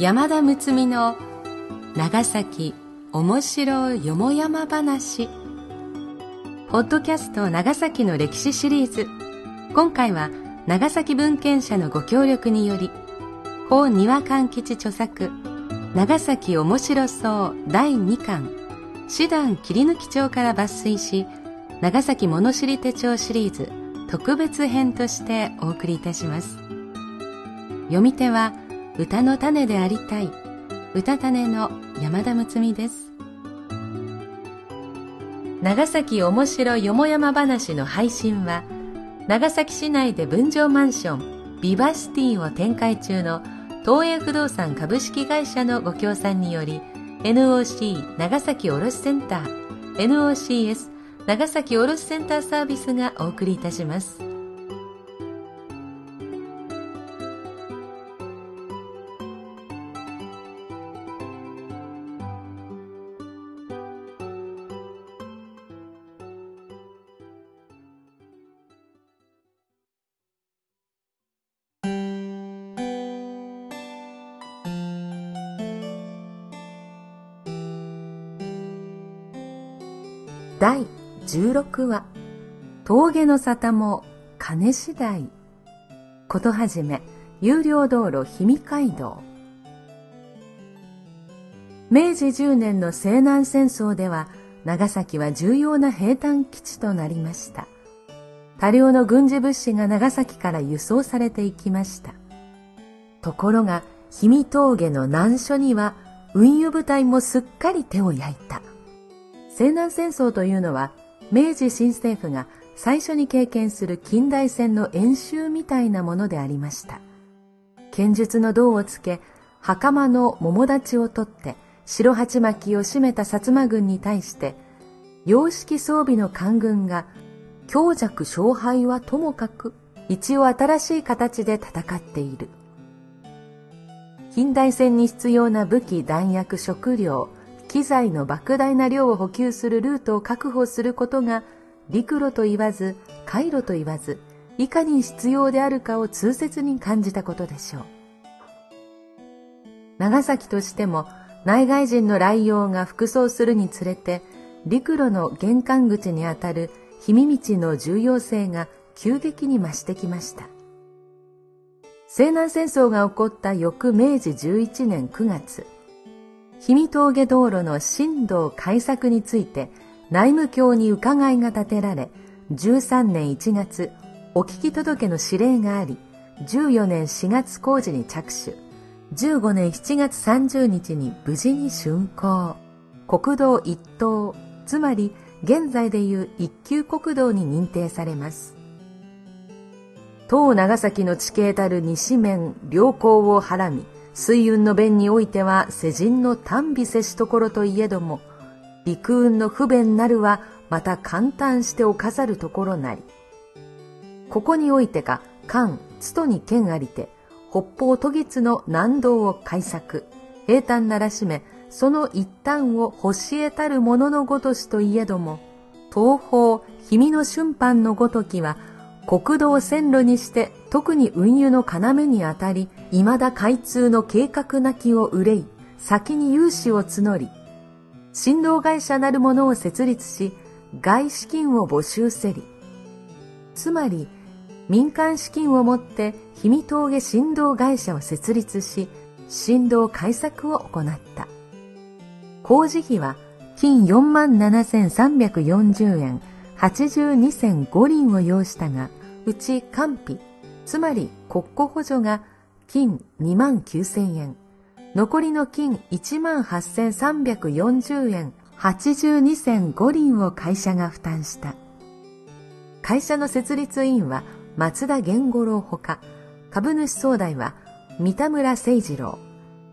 山田睦美の長崎面白よもやま話。ポッドキャスト長崎の歴史シリーズ。今回は長崎文献社のご協力により法庭勘吉著作長崎面白そう第2巻師団切り抜き帳から抜粋し長崎物知り手帳シリーズ特別編としてお送りいたします。読み手は歌の種でありたい歌種の山田睦美です長崎おもしろよもやま話の配信は長崎市内で分譲マンションビバシティを展開中の東映不動産株式会社のご協賛により NOC 長崎卸センター NOCS 長崎卸センターサービスがお送りいたします。16話。峠の沙汰も金次第。ことはじめ有料道路氷見街道明治10年の西南戦争では長崎は重要な兵隊基地となりました。多量の軍事物資が長崎から輸送されていきました。ところが氷見峠の難所には運輸部隊もすっかり手を焼いた。西南戦争というのは明治新政府が最初に経験する近代戦の演習みたいなものでありました。剣術の銅をつけ袴の桃立ちを取って白鉢巻きを締めた薩摩軍に対して洋式装備の官軍が強弱勝敗はともかく一応新しい形で戦っている。近代戦に必要な武器弾薬食料機材の莫大な量を補給するルートを確保することが陸路と言わず海路と言わずいかに必要であるかを痛切に感じたことでしょう。長崎としても内外人の来用が服装するにつれて陸路の玄関口にあたる氷見道の重要性が急激に増してきました。西南戦争が起こった翌明治11年9月。氷見峠道路の新道開削について内務卿に伺いが立てられ、13年1月、お聞き届けの指令があり、14年4月工事に着手、15年7月30日に無事に竣工。国道一等、つまり現在でいう一級国道に認定されます。東長崎の地形たる西面、良好をはらみ、水運の便においては世人の短美せしところといえども、陸運の不便なるはまた簡単しておかざるところなり。ここにおいてか、関、津とに県ありて、北方都議津の南道を開削、平坦ならしめ、その一端を星えたるもののごとしといえども、東方、氷見の春藩のごときは、国道線路にして特に運輸の要にあたり、未だ開通の計画なきを憂い、先に融資を募り、振動会社なるものを設立し、外資金を募集せり。つまり、民間資金を持って氷見峠振動会社を設立し、振動開削を行った。工事費は金47,340円、82銭5輪を要したが、うち官費、つまり国庫補助が金2万9000円、残りの金1万8340円82銭5輪を会社が負担した。会社の設立委員は松田源五郎ほか、株主総代は三田村誠二郎、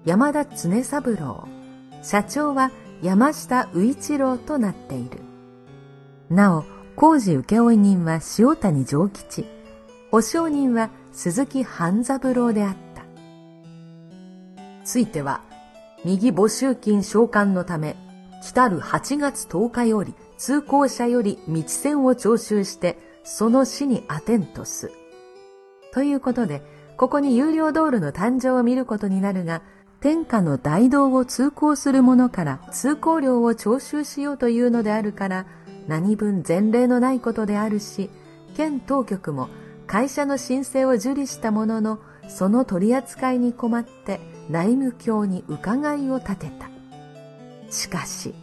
山田常三郎、社長は山下宇一郎となっている。なお、工事請負人は塩谷城吉、保証人は鈴木半三郎であった。ついては、右募集金償還のため、来たる8月10日より、通行者より道線を徴収して、その死にアテントす。ということで、ここに有料道路の誕生を見ることになるが、天下の大道を通行する者から通行料を徴収しようというのであるから何分前例のないことであるし県当局も会社の申請を受理したもののその取り扱いに困って内務卿に伺いを立てたしかし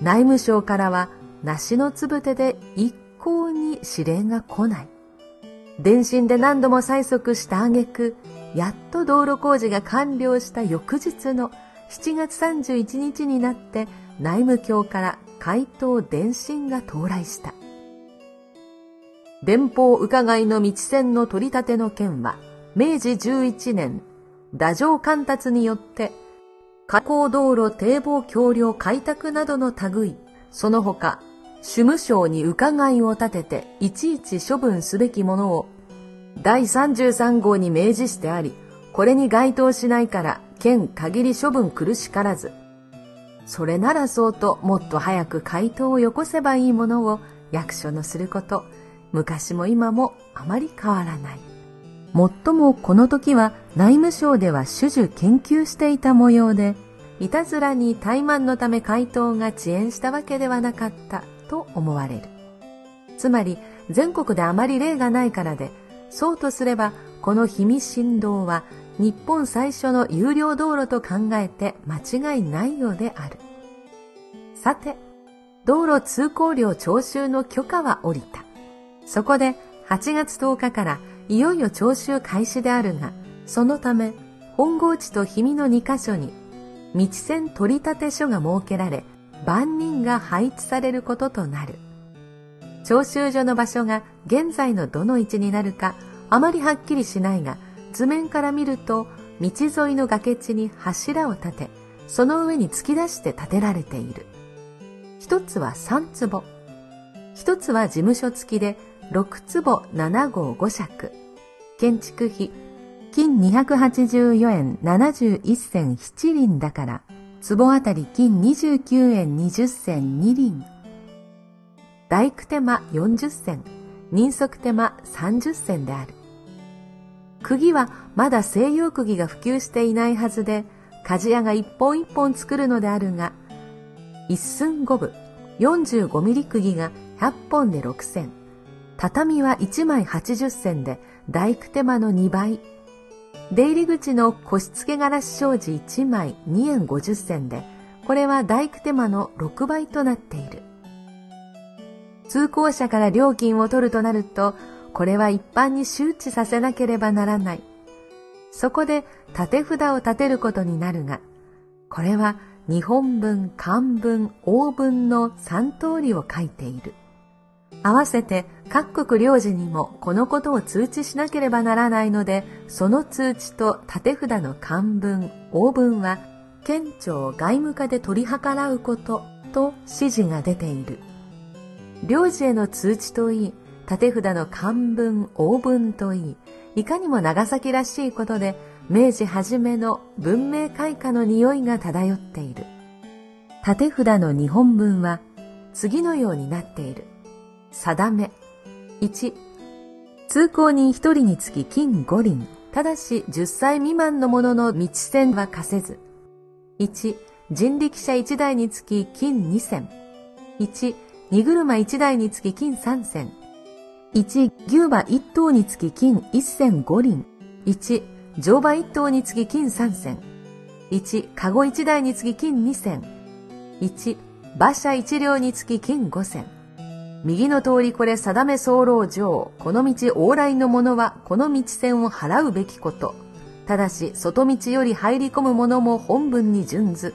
内務省からは梨のつぶてで一向に指令が来ない電信で何度も催促した挙句やっと道路工事が完了した翌日の7月31日になって内務卿から回答電信が到来した。電報伺いの道線の取り立ての件は、明治11年、打上貫達によって、加工道路堤防橋梁開拓などの類、その他、主務省に伺いを立てて、いちいち処分すべきものを第33号に明示してあり、これに該当しないから、県限り処分苦しからず。それならそうともっと早く回答をよこせばいいものを役所のすること、昔も今もあまり変わらない。もっともこの時は内務省では種々研究していた模様で、いたずらに怠慢のため回答が遅延したわけではなかったと思われる。つまり全国であまり例がないからで、そうとすれば、この氷見振動は日本最初の有料道路と考えて間違いないようである。さて、道路通行料徴収の許可は下りた。そこで8月10日からいよいよ徴収開始であるが、そのため本郷地と氷見の2カ所に道線取り立て所が設けられ、万人が配置されることとなる。徴収所の場所が現在のどの位置になるかあまりはっきりしないが図面から見ると道沿いの崖地に柱を立てその上に突き出して建てられている。一つは3坪。一つは事務所付きで6坪7号5尺。建築費金284円71銭7輪だから坪あたり金29円20銭2輪大工手間40銭、人足手間30銭である。釘はまだ西洋釘が普及していないはずで、鍛冶屋が一本一本作るのであるが、一寸五分、45ミリ釘が100本で6銭、畳は1枚80銭で大工手間の2倍、出入り口の腰付けガラス障子1枚2円50銭で、これは大工手間の6倍となっている。通行者から料金を取るとなると、これは一般に周知させなければならない。そこで縦札を立てることになるが、これは日本文、漢文、欧文の3通りを書いている。合わせて各国領事にもこのことを通知しなければならないので、その通知と縦札の漢文、欧文は、県庁外務課で取り計らうことと指示が出ている。領事への通知といい、縦札の漢文、欧文といい、いかにも長崎らしいことで、明治初めの文明開化の匂いが漂っている。縦札の日本文は、次のようになっている。定め。1、通行人1人につき金5輪、ただし10歳未満の者の道線は課せず。1、人力車1台につき金2銭。1、荷車1台につき金3銭。1、牛馬1頭につき金1銭5輪。1、乗馬1頭につき金3銭。1、カゴ1台につき金2銭。1、馬車1両につき金5銭。右の通りこれ定め候上、この道往来の者はこの道線を払うべきこと。ただし、外道より入り込む者も本文に準ず。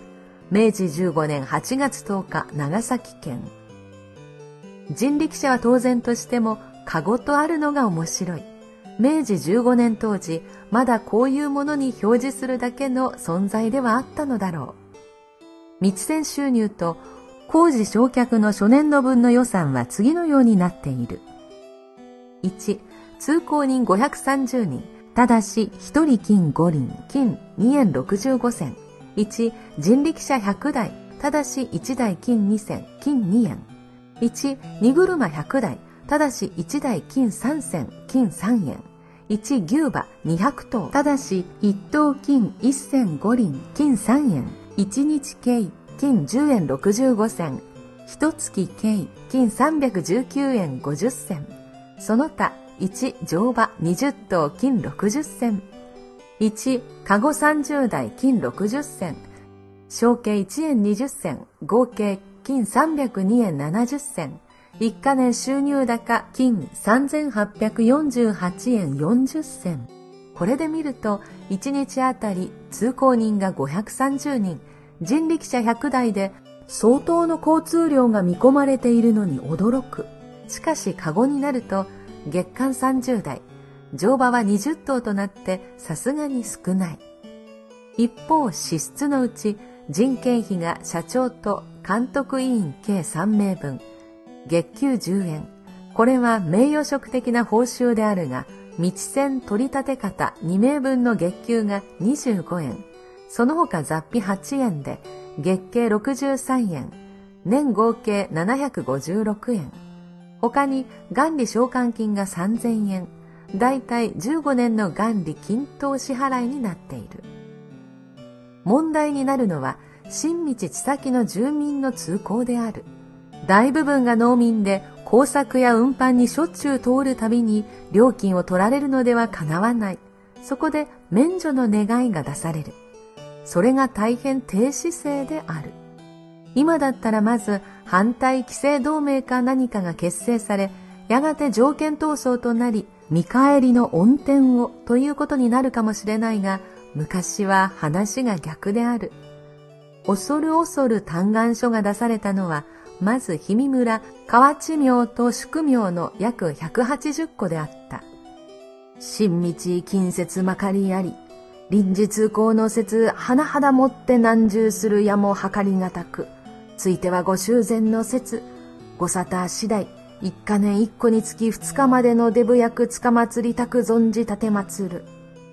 明治15年8月10日、長崎県。人力車は当然としても、カゴとあるのが面白い。明治15年当時、まだこういうものに表示するだけの存在ではあったのだろう。密船収入と工事焼却の初年度分の予算は次のようになっている。1、通行人530人、ただし1人金5輪、金2円65銭。1、人力車100台、ただし1台金2銭、金2円。1、荷車100台、ただし1台金3銭、金3円。1牛馬200頭。ただし、1頭金1銭5輪、金3円。1日計、金10円65銭。1月計、金319円50銭。その他、1乗馬20頭金60銭。1、カゴ30台金60銭。小計1円20銭。合計金302円70銭。1か年収入高金3848円40銭。これで見ると、1日あたり通行人が530人、人力車100台で相当の交通量が見込まれているのに驚く。しかし、カゴになると、月間30台、乗馬は20頭となってさすがに少ない。一方、支出のうち人件費が社長と監督委員計3名分、月給10円。これは名誉職的な報酬であるが、道線取り立て方2名分の月給が25円。その他雑費8円で、月計63円。年合計756円。他に元利償還金が3000円。だいたい15年の元利均等支払いになっている。問題になるのは、新道地先の住民の通行である。大部分が農民で工作や運搬にしょっちゅう通るたびに料金を取られるのでは叶わない。そこで免除の願いが出される。それが大変低姿勢である。今だったらまず反対規制同盟か何かが結成され、やがて条件闘争となり、見返りの恩典をということになるかもしれないが、昔は話が逆である。恐る恐る嘆願書が出されたのは、まず氷見村、河内廟と宿廟の約180個であった。新道近接まかりあり、臨時通行の説、甚だもって難重するやも計りがたく、ついてはご修繕の説、ご沙汰次第、一か年一個につき二日までのデブ役つかまつりたく存じ立てまつる。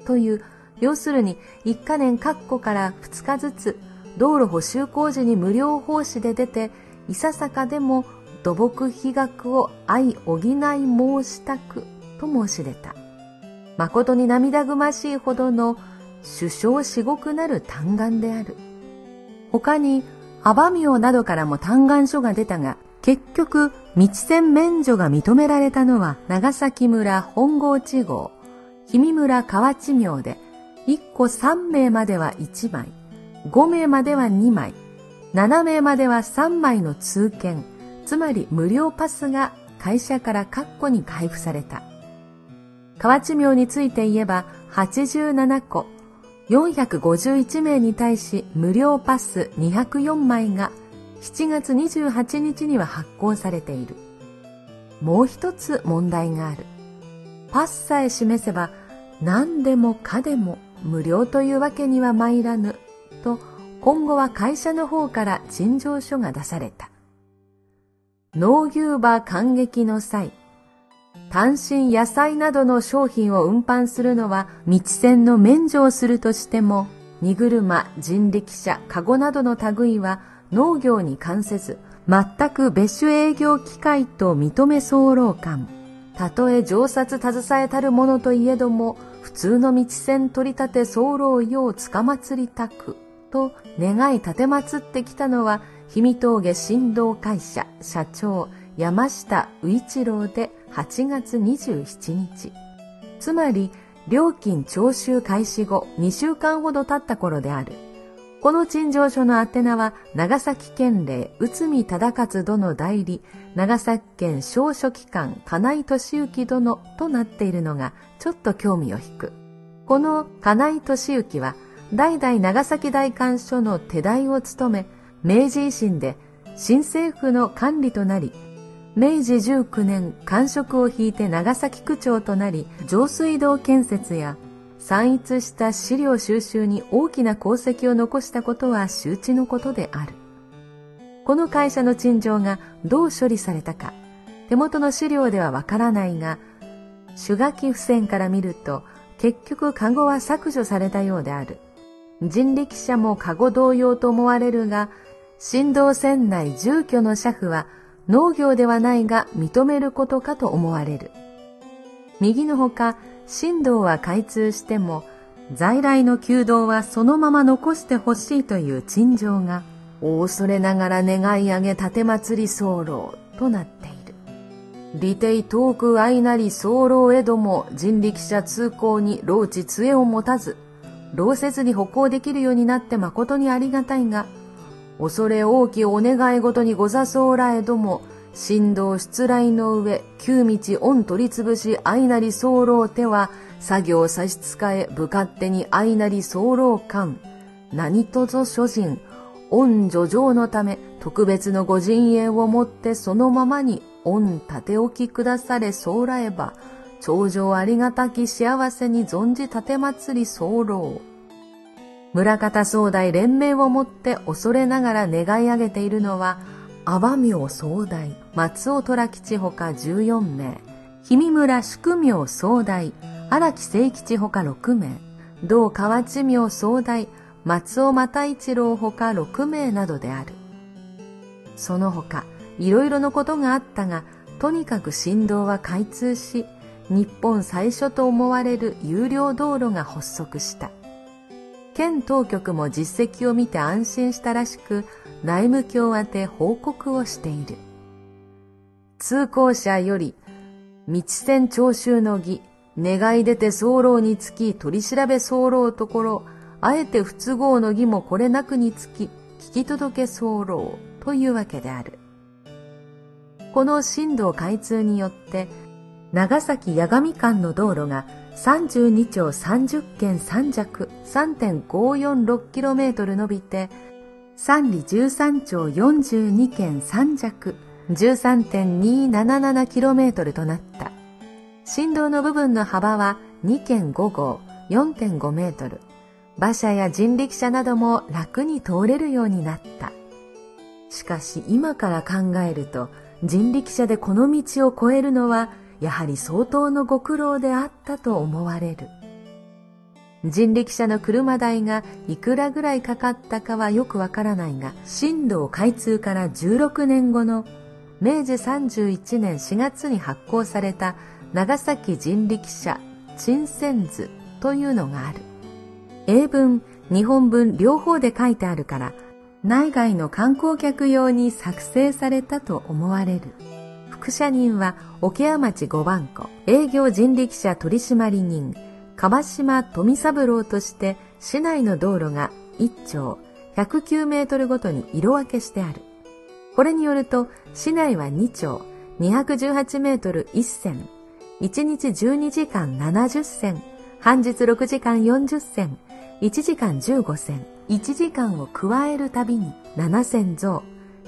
という、要するに一か年各個から二日ずつ、道路補修工事に無料奉仕で出て、いささかでも土木被額を愛補い申したくと申し出た。誠に涙ぐましいほどの首相至極なる嘆願である。他に、アバミオなどからも嘆願書が出たが、結局、道線免除が認められたのは長崎村本郷地号、氷見村河内廟で、1個3名までは1枚、5名までは2枚、7名までは3枚の通券、つまり無料パスが会社から括弧に配布された。河内廟について言えば87個、451名に対し無料パス204枚が7月28日には発行されている。もう一つ問題がある。パスさえ示せば何でもかでも無料というわけには参らぬと今後は会社の方から陳情書が出された。農牛馬感激の際、単身野菜などの商品を運搬するのは道線の免除をするとしても、荷車、人力車、籠などの類は農業に関せず、全く別種営業機会と認め候官。たとえ上札携えたるものといえども、普通の道線取り立て候用つかまつりたく。と願い立てまつってきたのは、氷見峠振動会社社長山下宇一郎で8月27日。つまり、料金徴収開始後2週間ほど経った頃である。この陳情書の宛名は長崎県令内海忠勝殿代理長崎県小書記官金井俊之殿となっているのがちょっと興味を引く。この金井俊之は代々長崎大官所の手代を務め、明治維新で新政府の管理となり、明治19年官職を引いて長崎区長となり、上水道建設や散逸した資料収集に大きな功績を残したことは周知のことである。この会社の陳情がどう処理されたか、手元の資料ではわからないが、手書き付箋から見ると、結局カゴは削除されたようである。人力車もカゴ同様と思われるが、振動船内住居の車夫は農業ではないが認めることかと思われる。右のほか、神道は開通しても在来の弓道はそのまま残してほしいという陳情が大恐れながら願い上げ盾祭り候となっている。利定遠く愛なり候へども人力車通行に老地杖を持たず、老せずに歩行できるようになって誠にありがたいが、恐れ大きお願いごとにござそうらえども、振動失来の上、旧道恩取り潰し愛なり候手は、作業差し支え、部勝手に愛なり候官、何とぞ諸人、恩助上のため、特別のご陣営をもってそのままに恩立て置きくだされそうらえば、頂上ありがたき幸せに存じ立て祭り候。村方総代連盟をもって恐れながら願い上げているのは、阿波明総代、松尾虎吉ほか14名、氷見村宿明総代、荒木聖吉ほか6名、同河内明総代、松尾又一郎ほか6名などである。その他、いろいろのことがあったが、とにかく振動は開通し、日本最初と思われる有料道路が発足した。県当局も実績を見て安心したらしく、内務卿宛て報告をしている。通行者より、道線徴収の儀、願い出て候につき取り調べ候ところ、あえて不都合の儀もこれなくにつき、聞き届け候というわけである。この震度開通によって、長崎八神間の道路が32町30県3弱 3.546km 伸びて、三里13町42県3弱 13.277km となった。振動の部分の幅は2.5号4.5メートル。馬車や人力車なども楽に通れるようになった。しかし今から考えると人力車でこの道を越えるのはやはり相当のご苦労であったと思われる。人力車の車代がいくらぐらいかかったかはよくわからないが、新道開通から16年後の明治31年4月に発行された長崎人力車陳線図というのがある。英文、日本文両方で書いてあるから、内外の観光客用に作成されたと思われる。副社人は桶屋町五番湖営業人力車取締人川島富三郎として市内の道路が1丁109メートルごとに色分けしてある。これによると市内は2丁218メートル1線1日12時間70銭半日6時間40銭1時間15銭1時間を加えるたびに7銭増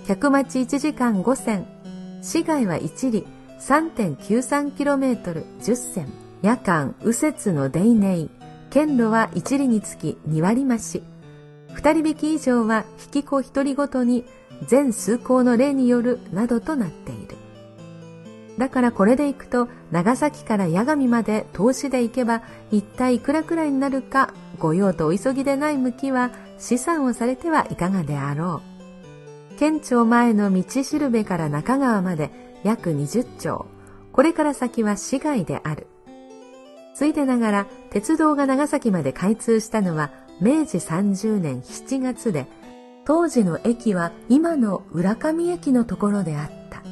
客待ち1時間5銭市街は1里 3.93km 10銭。夜間右折のデイネイ。県路は1里につき2割増し。2人引き以上は引き子1人ごとに全数項の例によるなどとなっている。だからこれで行くと長崎から八神まで投資で行けば一体いくらくらいになるかご用とお急ぎでない向きは試算をされてはいかがであろう。県庁前の道しるべから中川まで約20丁。これから先は市街である。ついでながら鉄道が長崎まで開通したのは明治30年7月で、当時の駅は今の浦上駅のところであった。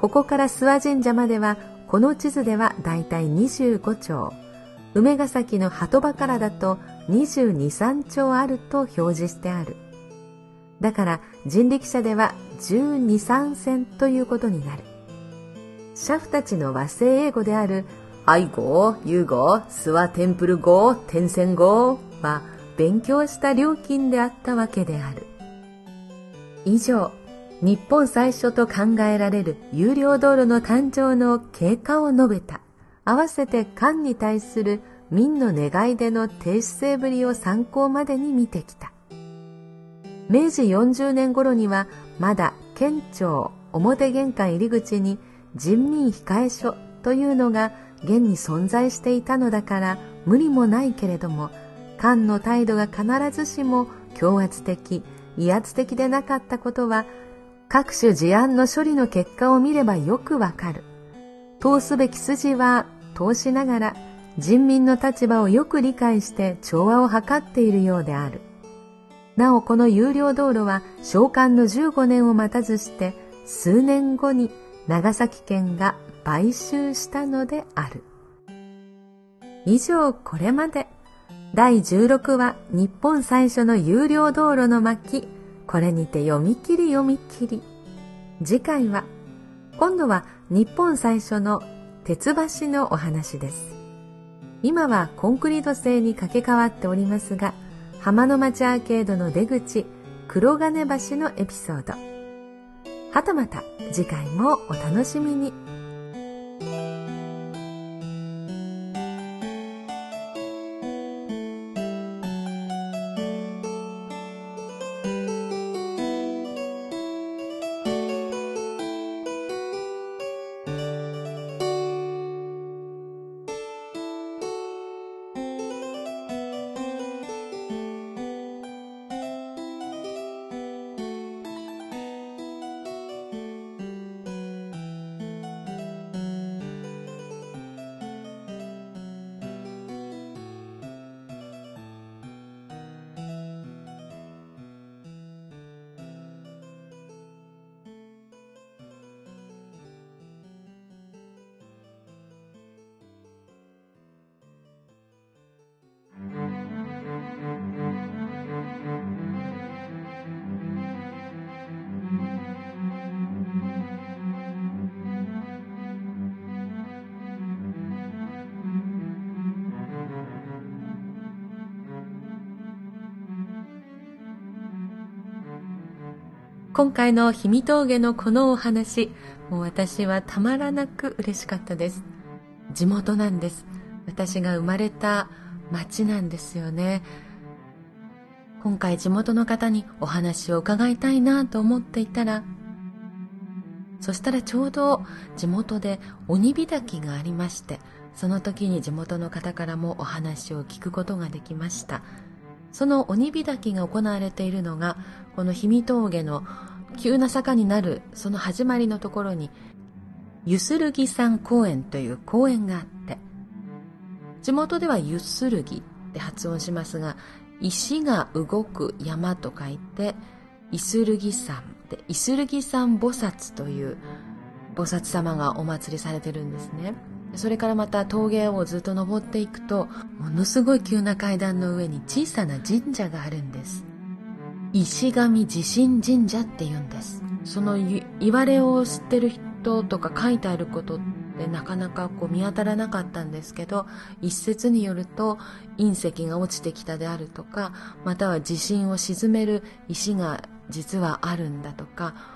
ここから諏訪神社まではこの地図ではだいたい25丁。梅ヶ崎の鳩場からだと22、3丁あると表示してある。だから人力車では12、3線ということになる。車夫たちの和製英語である愛語、遊語、諏訪テンプル語、天線語は勉強した料金であったわけである。以上、日本最初と考えられる有料道路の誕生の経過を述べた。合わせて官に対する民の願い出の低姿勢ぶりを参考までに見てきた。明治40年頃にはまだ県庁表玄関入り口に人民控え所というのが現に存在していたのだから無理もないけれども官の態度が必ずしも強圧的威圧的でなかったことは各種事案の処理の結果を見ればよくわかる。通すべき筋は通しながら人民の立場をよく理解して調和を図っているようである。なおこの有料道路は召喚の15年を待たずして数年後に長崎県が買収したのである。以上これまで。第16話日本最初の有料道路の巻。これにて読み切り読み切り。次回は今度は日本最初の鉄橋のお話です。今はコンクリート製に掛け替わっておりますが浜の町アーケードの出口黒金橋のエピソードはたまた次回もお楽しみに。今回の氷見峠のこのお話、もう私はたまらなく嬉しかったです。地元なんです。私が生まれた町なんですよね。今回地元の方にお話を伺いたいなと思っていたら、そしたらちょうど地元で鬼火きがありまして、その時に地元の方からもお話を聞くことができました。その鬼火炊きが行われているのがこの氷見峠の急な坂になるその始まりのところにゆするぎ山公園という公園があって地元ではゆするぎって発音しますが石が動く山と書いてイスルギ山でイスルギ山菩薩という菩薩様がお祭りされてるんですね。それからまた峠をずっと登っていくとものすごい急な階段の上に小さな神社があるんです。石神地震神社って言うんです。その言われを知ってる人とか書いてあることってなかなかこう見当たらなかったんですけど一説によると隕石が落ちてきたであるとかまたは地震を鎮める石が実はあるんだとか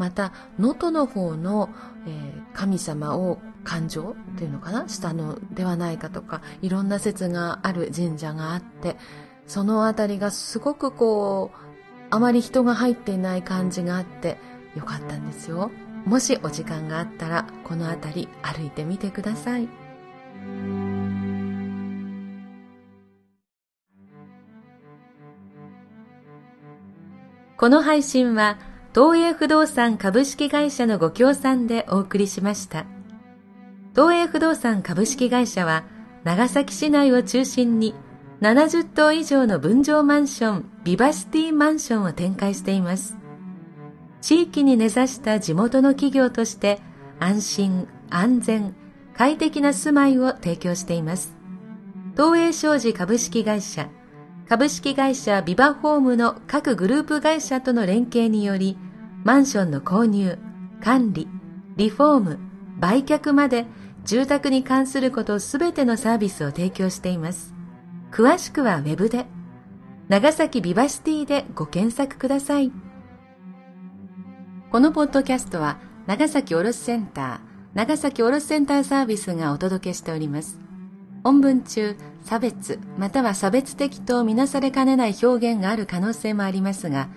また能登の方の、えー、神様を感情っていうのかなしたのではないかとかいろんな説がある神社があってその辺りがすごくこうあまり人が入っていない感じがあってよかったんですよ。もしお時間があったらこの辺り歩いてみてください。この配信は東映不動産株式会社のご協賛でお送りしました。東映不動産株式会社は長崎市内を中心に70棟以上の分譲マンションビバシティマンションを展開しています。地域に根ざした地元の企業として安心、安全、快適な住まいを提供しています。東映商事株式会社株式会社ビバホームの各グループ会社との連携により、マンションの購入、管理、リフォーム、売却まで住宅に関することすべてのサービスを提供しています。詳しくはウェブで、長崎ビバシティでご検索ください。このポッドキャストは長崎卸センター、長崎卸センターサービスがお届けしております。本文中、差別または差別的とみなされかねない表現がある可能性もありますが、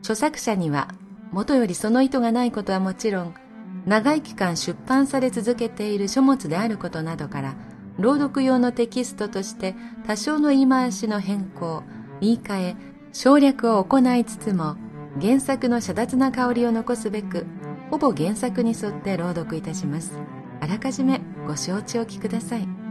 著作者には元よりその意図がないことはもちろん、長い期間出版され続けている書物であることなどから、朗読用のテキストとして多少の言い回しの変更、言い換え、省略を行いつつも、原作の遮奪な香りを残すべく、ほぼ原作に沿って朗読いたします。あらかじめご承知おきください。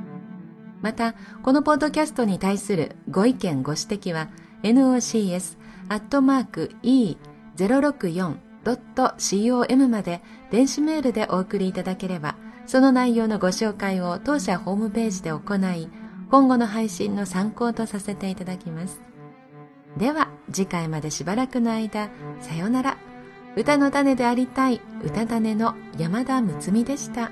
また、このポッドキャストに対するご意見ご指摘は、nocs.e064.com まで電子メールでお送りいただければ、その内容のご紹介を当社ホームページで行い、今後の配信の参考とさせていただきます。では、次回までしばらくの間、さよなら。歌の種でありたい歌種の山田睦美でした。